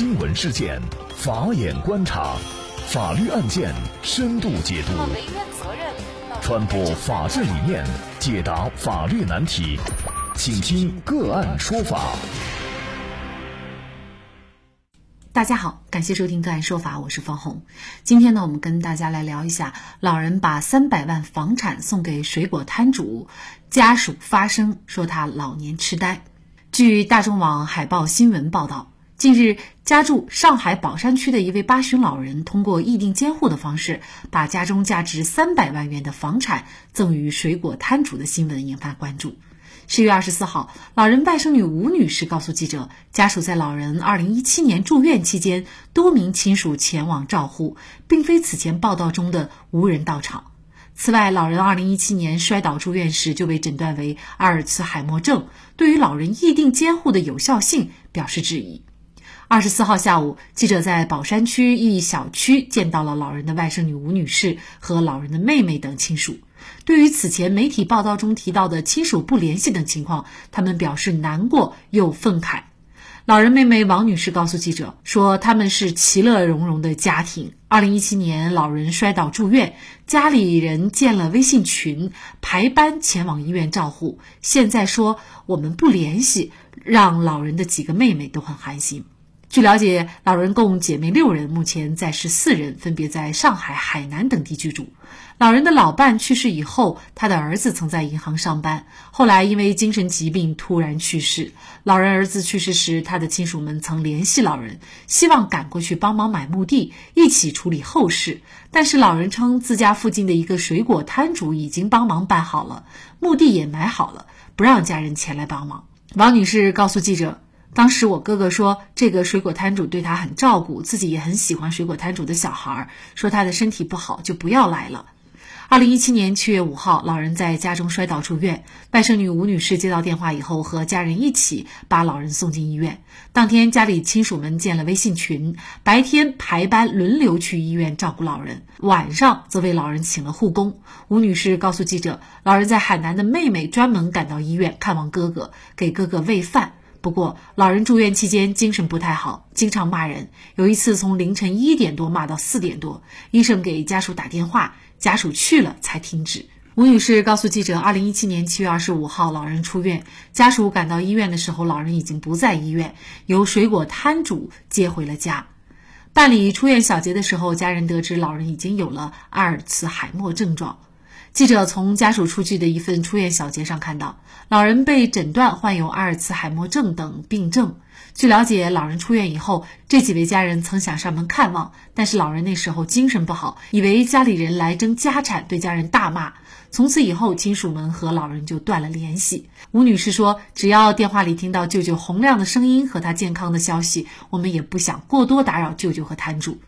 新闻事件，法眼观察，法律案件深度解读，传播法治理念，解答法律难题，请听个案说法。大家好，感谢收听个案说法，我是方红。今天呢，我们跟大家来聊一下，老人把三百万房产送给水果摊主，家属发声说他老年痴呆。据大众网海报新闻报道，近日家住上海宝山区的一位八旬老人，通过议定监护的方式，把家中价值三百万元的房产赠与水果摊主的新闻引发关注。十月二十四号，老人外甥女吴女士告诉记者，家属在老人二零一七年住院期间，多名亲属前往照护，并非此前报道中的无人到场。此外，老人二零一七年摔倒住院时就被诊断为阿尔茨海默症，对于老人议定监护的有效性表示质疑。二十四号下午，记者在宝山区一小区见到了老人的外甥女吴女士和老人的妹妹等亲属。对于此前媒体报道中提到的亲属不联系等情况，他们表示难过又愤慨。老人妹妹王女士告诉记者说：“他们是其乐融融的家庭。二零一七年老人摔倒住院，家里人建了微信群，排班前往医院照护。现在说我们不联系，让老人的几个妹妹都很寒心。”据了解，老人共姐妹六人，目前在世四人，分别在上海、海南等地居住。老人的老伴去世以后，他的儿子曾在银行上班，后来因为精神疾病突然去世。老人儿子去世时，他的亲属们曾联系老人，希望赶过去帮忙买墓地，一起处理后事。但是老人称，自家附近的一个水果摊主已经帮忙办好了，墓地也买好了，不让家人前来帮忙。王女士告诉记者。当时我哥哥说，这个水果摊主对他很照顾，自己也很喜欢水果摊主的小孩，说他的身体不好就不要来了。二零一七年七月五号，老人在家中摔倒住院，外甥女吴女士接到电话以后，和家人一起把老人送进医院。当天家里亲属们建了微信群，白天排班轮流去医院照顾老人，晚上则为老人请了护工。吴女士告诉记者，老人在海南的妹妹专门赶到医院看望哥哥，给哥哥喂饭。不过，老人住院期间精神不太好，经常骂人。有一次从凌晨一点多骂到四点多，医生给家属打电话，家属去了才停止。吴女士告诉记者，二零一七年七月二十五号，老人出院，家属赶到医院的时候，老人已经不在医院，由水果摊主接回了家。办理出院小结的时候，家人得知老人已经有了阿尔茨海默症状。记者从家属出具的一份出院小结上看到，老人被诊断患有阿尔茨海默症等病症。据了解，老人出院以后，这几位家人曾想上门看望，但是老人那时候精神不好，以为家里人来争家产，对家人大骂。从此以后，亲属们和老人就断了联系。吴女士说：“只要电话里听到舅舅洪亮的声音和他健康的消息，我们也不想过多打扰舅舅和摊主。”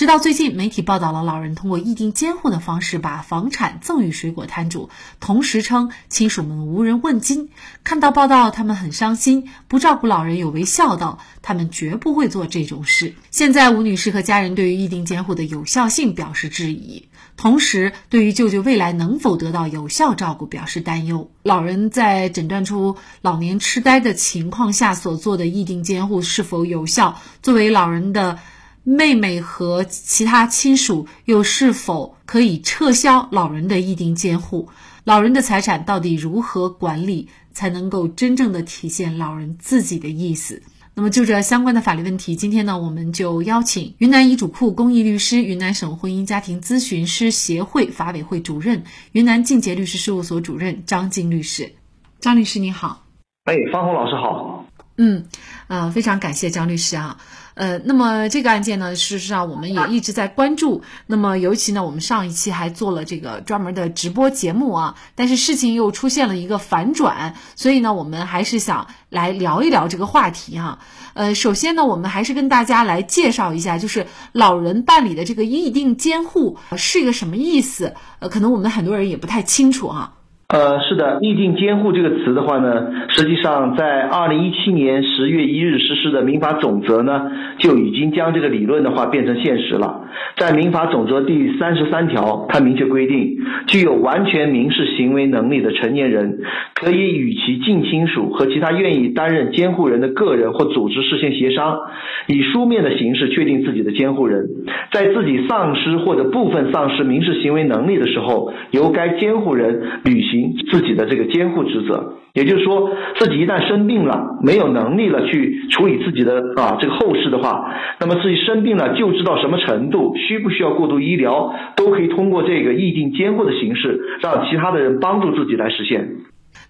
直到最近，媒体报道了老人通过议定监护的方式把房产赠与水果摊主，同时称亲属们无人问津。看到报道，他们很伤心，不照顾老人有违孝道，他们绝不会做这种事。现在，吴女士和家人对于议定监护的有效性表示质疑，同时对于舅舅未来能否得到有效照顾表示担忧。老人在诊断出老年痴呆的情况下所做的议定监护是否有效？作为老人的。妹妹和其他亲属又是否可以撤销老人的议定监护？老人的财产到底如何管理才能够真正的体现老人自己的意思？那么就这相关的法律问题，今天呢，我们就邀请云南遗嘱库公益律师、云南省婚姻家庭咨询师协会法委会主任、云南静杰律师事务所主任张静律师。张律师你好。哎，方红老师好。嗯，呃，非常感谢张律师啊。呃，那么这个案件呢，事实上我们也一直在关注。那么尤其呢，我们上一期还做了这个专门的直播节目啊。但是事情又出现了一个反转，所以呢，我们还是想来聊一聊这个话题哈。呃，首先呢，我们还是跟大家来介绍一下，就是老人办理的这个议定监护是一个什么意思？呃，可能我们很多人也不太清楚哈。呃，是的，逆境监护这个词的话呢，实际上在二零一七年十月一日实施的民法总则呢，就已经将这个理论的话变成现实了。在民法总则第三十三条，它明确规定，具有完全民事行为能力的成年人，可以与其近亲属和其他愿意担任监护人的个人或组织事先协商，以书面的形式确定自己的监护人，在自己丧失或者部分丧失民事行为能力的时候，由该监护人履行。自己的这个监护职责，也就是说，自己一旦生病了，没有能力了去处理自己的啊这个后事的话，那么自己生病了救治到什么程度，需不需要过度医疗，都可以通过这个意定监护的形式，让其他的人帮助自己来实现。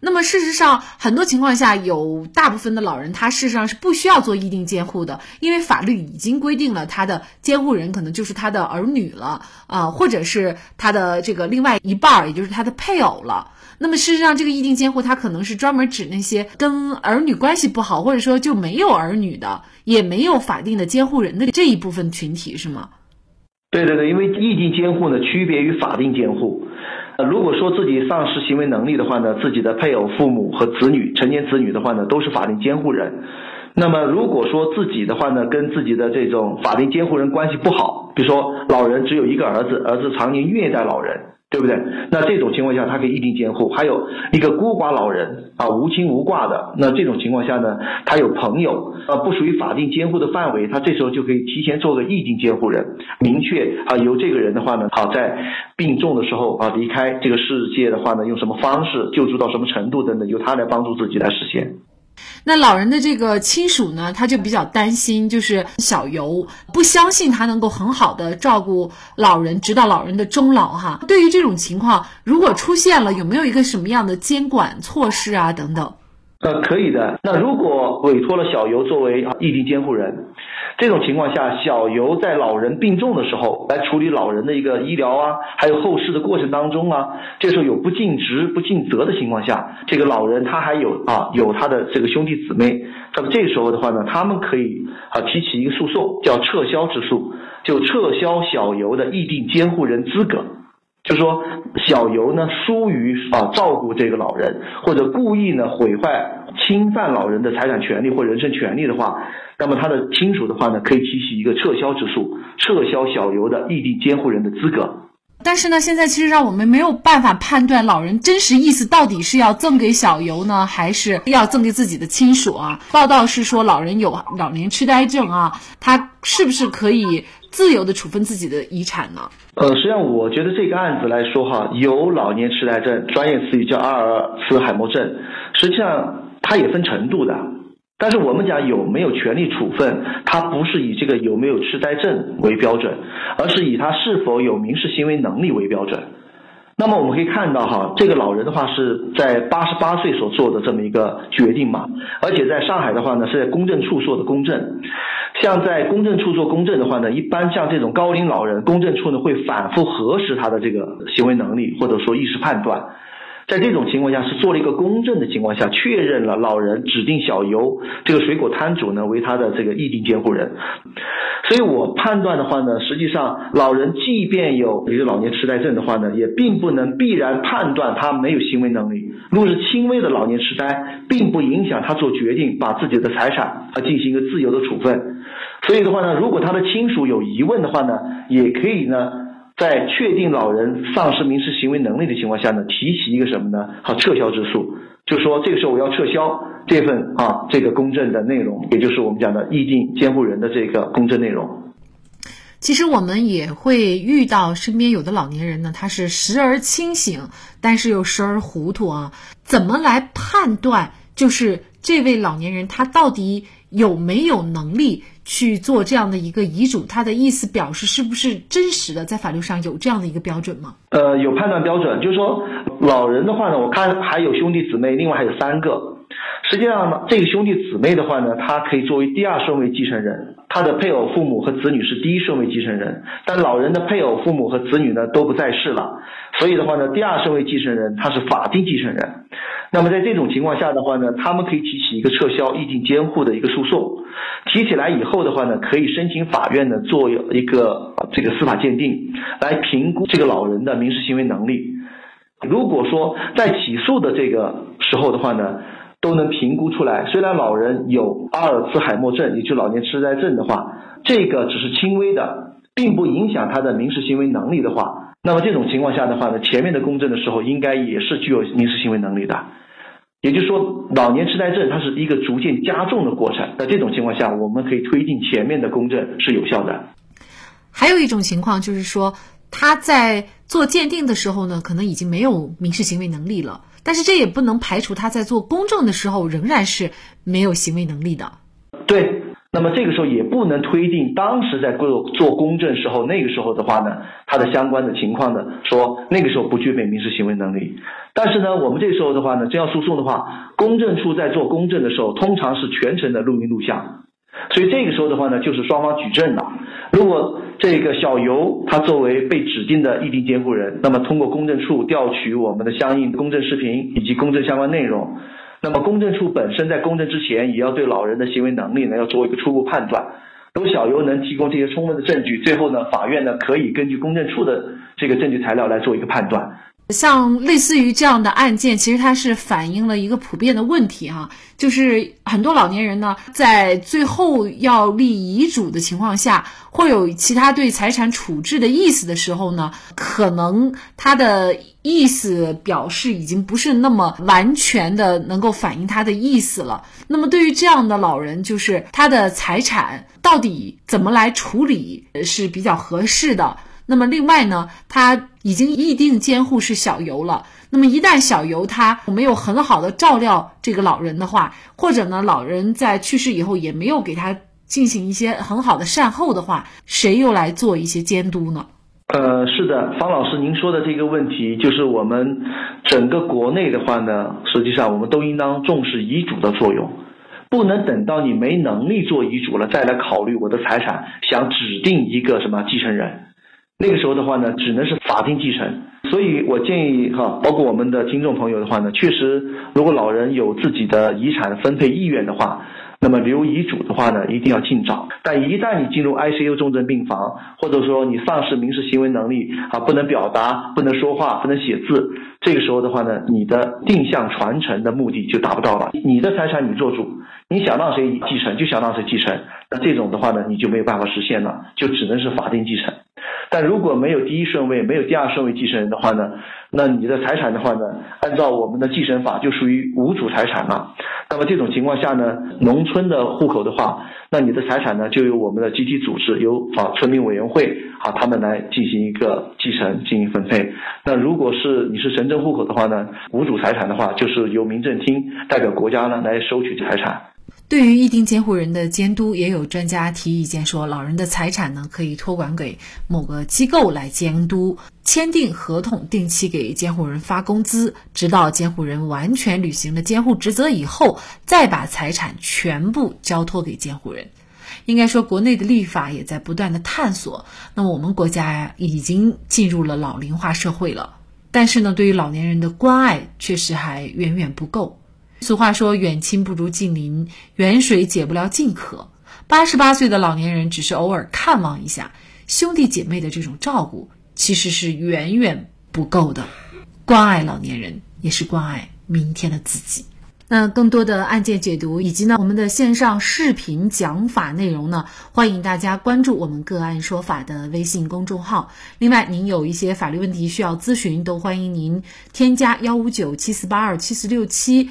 那么事实上，很多情况下，有大部分的老人他事实上是不需要做意定监护的，因为法律已经规定了他的监护人可能就是他的儿女了啊，或者是他的这个另外一半儿，也就是他的配偶了。那么事实上，这个意定监护它可能是专门指那些跟儿女关系不好，或者说就没有儿女的，也没有法定的监护人的这一部分群体，是吗？对对对，因为意定监护呢区别于法定监护。如果说自己丧失行为能力的话呢，自己的配偶、父母和子女、成年子女的话呢，都是法定监护人。那么如果说自己的话呢，跟自己的这种法定监护人关系不好，比如说老人只有一个儿子，儿子常年虐待老人。对不对？那这种情况下，他可以意定监护。还有一个孤寡老人啊，无亲无挂的，那这种情况下呢，他有朋友啊，不属于法定监护的范围，他这时候就可以提前做个意定监护人，明确啊，由这个人的话呢，好在病重的时候啊，离开这个世界的话呢，用什么方式救助到什么程度等等，由他来帮助自己来实现。那老人的这个亲属呢，他就比较担心，就是小尤不相信他能够很好的照顾老人，直到老人的终老哈。对于这种情况，如果出现了，有没有一个什么样的监管措施啊？等等。呃，可以的。那如果委托了小游作为异地监护人，这种情况下，小游在老人病重的时候来处理老人的一个医疗啊，还有后事的过程当中啊，这时候有不尽职、不尽责的情况下，这个老人他还有啊有他的这个兄弟姊妹，那么这时候的话呢，他们可以啊提起一个诉讼，叫撤销之诉，就撤销小游的异定监护人资格。就是说小游呢疏于啊照顾这个老人，或者故意呢毁坏、侵犯老人的财产权利或人身权利的话，那么他的亲属的话呢，可以提起一个撤销之诉，撤销小游的异地监护人的资格。但是呢，现在其实让我们没有办法判断老人真实意思到底是要赠给小游呢，还是要赠给自己的亲属啊？报道是说老人有老年痴呆症啊，他是不是可以？自由的处分自己的遗产呢？呃，实际上我觉得这个案子来说哈，有老年痴呆症，专业词语叫阿尔茨海默症，实际上它也分程度的。但是我们讲有没有权利处分，它不是以这个有没有痴呆症为标准，而是以他是否有民事行为能力为标准。那么我们可以看到哈，这个老人的话是在八十八岁所做的这么一个决定嘛，而且在上海的话呢，是在公证处做的公证。像在公证处做公证的话呢，一般像这种高龄老人，公证处呢会反复核实他的这个行为能力或者说意识判断。在这种情况下，是做了一个公证的情况下，确认了老人指定小游这个水果摊主呢为他的这个意定监护人。所以我判断的话呢，实际上老人即便有比如老年痴呆症的话呢，也并不能必然判断他没有行为能力。如果是轻微的老年痴呆，并不影响他做决定，把自己的财产啊进行一个自由的处分。所以的话呢，如果他的亲属有疑问的话呢，也可以呢。在确定老人丧失民事行为能力的情况下呢，提起一个什么呢？好，撤销之诉，就说这个时候我要撤销这份啊这个公证的内容，也就是我们讲的意定监护人的这个公证内容。其实我们也会遇到身边有的老年人呢，他是时而清醒，但是又时而糊涂啊。怎么来判断？就是这位老年人他到底有没有能力？去做这样的一个遗嘱，他的意思表示是不是真实的？在法律上有这样的一个标准吗？呃，有判断标准，就是说老人的话呢，我看还有兄弟姊妹，另外还有三个。实际上呢，这个兄弟姊妹的话呢，他可以作为第二顺位继承人，他的配偶、父母和子女是第一顺位继承人。但老人的配偶、父母和子女呢都不在世了，所以的话呢，第二顺位继承人他是法定继承人。那么在这种情况下的话呢，他们可以提起一个撤销意定监护的一个诉讼。提起来以后的话呢，可以申请法院呢做一个这个司法鉴定，来评估这个老人的民事行为能力。如果说在起诉的这个时候的话呢，都能评估出来，虽然老人有阿尔茨海默症，也就老年痴呆症的话，这个只是轻微的，并不影响他的民事行为能力的话，那么这种情况下的话呢，前面的公证的时候应该也是具有民事行为能力的。也就是说，老年痴呆症它是一个逐渐加重的过程。那这种情况下，我们可以推进前面的公证是有效的。还有一种情况就是说，他在做鉴定的时候呢，可能已经没有民事行为能力了，但是这也不能排除他在做公证的时候仍然是没有行为能力的。对，那么这个时候也不能推定当时在做做公证时候那个时候的话呢，他的相关的情况呢，说那个时候不具备民事行为能力。但是呢，我们这时候的话呢，真要诉讼的话，公证处在做公证的时候，通常是全程的录音录像，所以这个时候的话呢，就是双方举证了。如果这个小尤他作为被指定的异地监护人，那么通过公证处调取我们的相应公证视频以及公证相关内容，那么公证处本身在公证之前也要对老人的行为能力呢要做一个初步判断。如果小尤能提供这些充分的证据，最后呢，法院呢可以根据公证处的这个证据材料来做一个判断。像类似于这样的案件，其实它是反映了一个普遍的问题哈，就是很多老年人呢，在最后要立遗嘱的情况下，或有其他对财产处置的意思的时候呢，可能他的意思表示已经不是那么完全的能够反映他的意思了。那么对于这样的老人，就是他的财产到底怎么来处理是比较合适的。那么另外呢，他已经议定监护是小尤了。那么一旦小尤他没有很好的照料这个老人的话，或者呢老人在去世以后也没有给他进行一些很好的善后的话，谁又来做一些监督呢？呃，是的，方老师您说的这个问题，就是我们整个国内的话呢，实际上我们都应当重视遗嘱的作用，不能等到你没能力做遗嘱了再来考虑我的财产，想指定一个什么继承人。那个时候的话呢，只能是法定继承，所以我建议哈，包括我们的听众朋友的话呢，确实，如果老人有自己的遗产分配意愿的话，那么留遗嘱的话呢，一定要尽早。但一旦你进入 ICU 重症病房，或者说你丧失民事行为能力啊，不能表达、不能说话、不能写字，这个时候的话呢，你的定向传承的目的就达不到了。你的财产你做主，你想让谁继承就想让谁继承，那这种的话呢，你就没有办法实现了，就只能是法定继承。但如果没有第一顺位，没有第二顺位继承人的话呢，那你的财产的话呢，按照我们的继承法就属于无主财产了。那么这种情况下呢，农村的户口的话，那你的财产呢就由我们的集体组织，由啊村民委员会啊他们来进行一个继承进行分配。那如果是你是城镇户口的话呢，无主财产的话，就是由民政厅代表国家呢来收取财产。对于议定监护人的监督，也有专家提意见说，老人的财产呢可以托管给某个机构来监督，签订合同，定期给监护人发工资，直到监护人完全履行了监护职责以后，再把财产全部交托给监护人。应该说，国内的立法也在不断的探索。那么，我们国家呀已经进入了老龄化社会了，但是呢，对于老年人的关爱确实还远远不够。俗话说，远亲不如近邻，远水解不了近渴。八十八岁的老年人只是偶尔看望一下，兄弟姐妹的这种照顾其实是远远不够的。关爱老年人，也是关爱明天的自己。那更多的案件解读以及呢我们的线上视频讲法内容呢，欢迎大家关注我们个案说法的微信公众号。另外，您有一些法律问题需要咨询，都欢迎您添加幺五九七四八二七四六七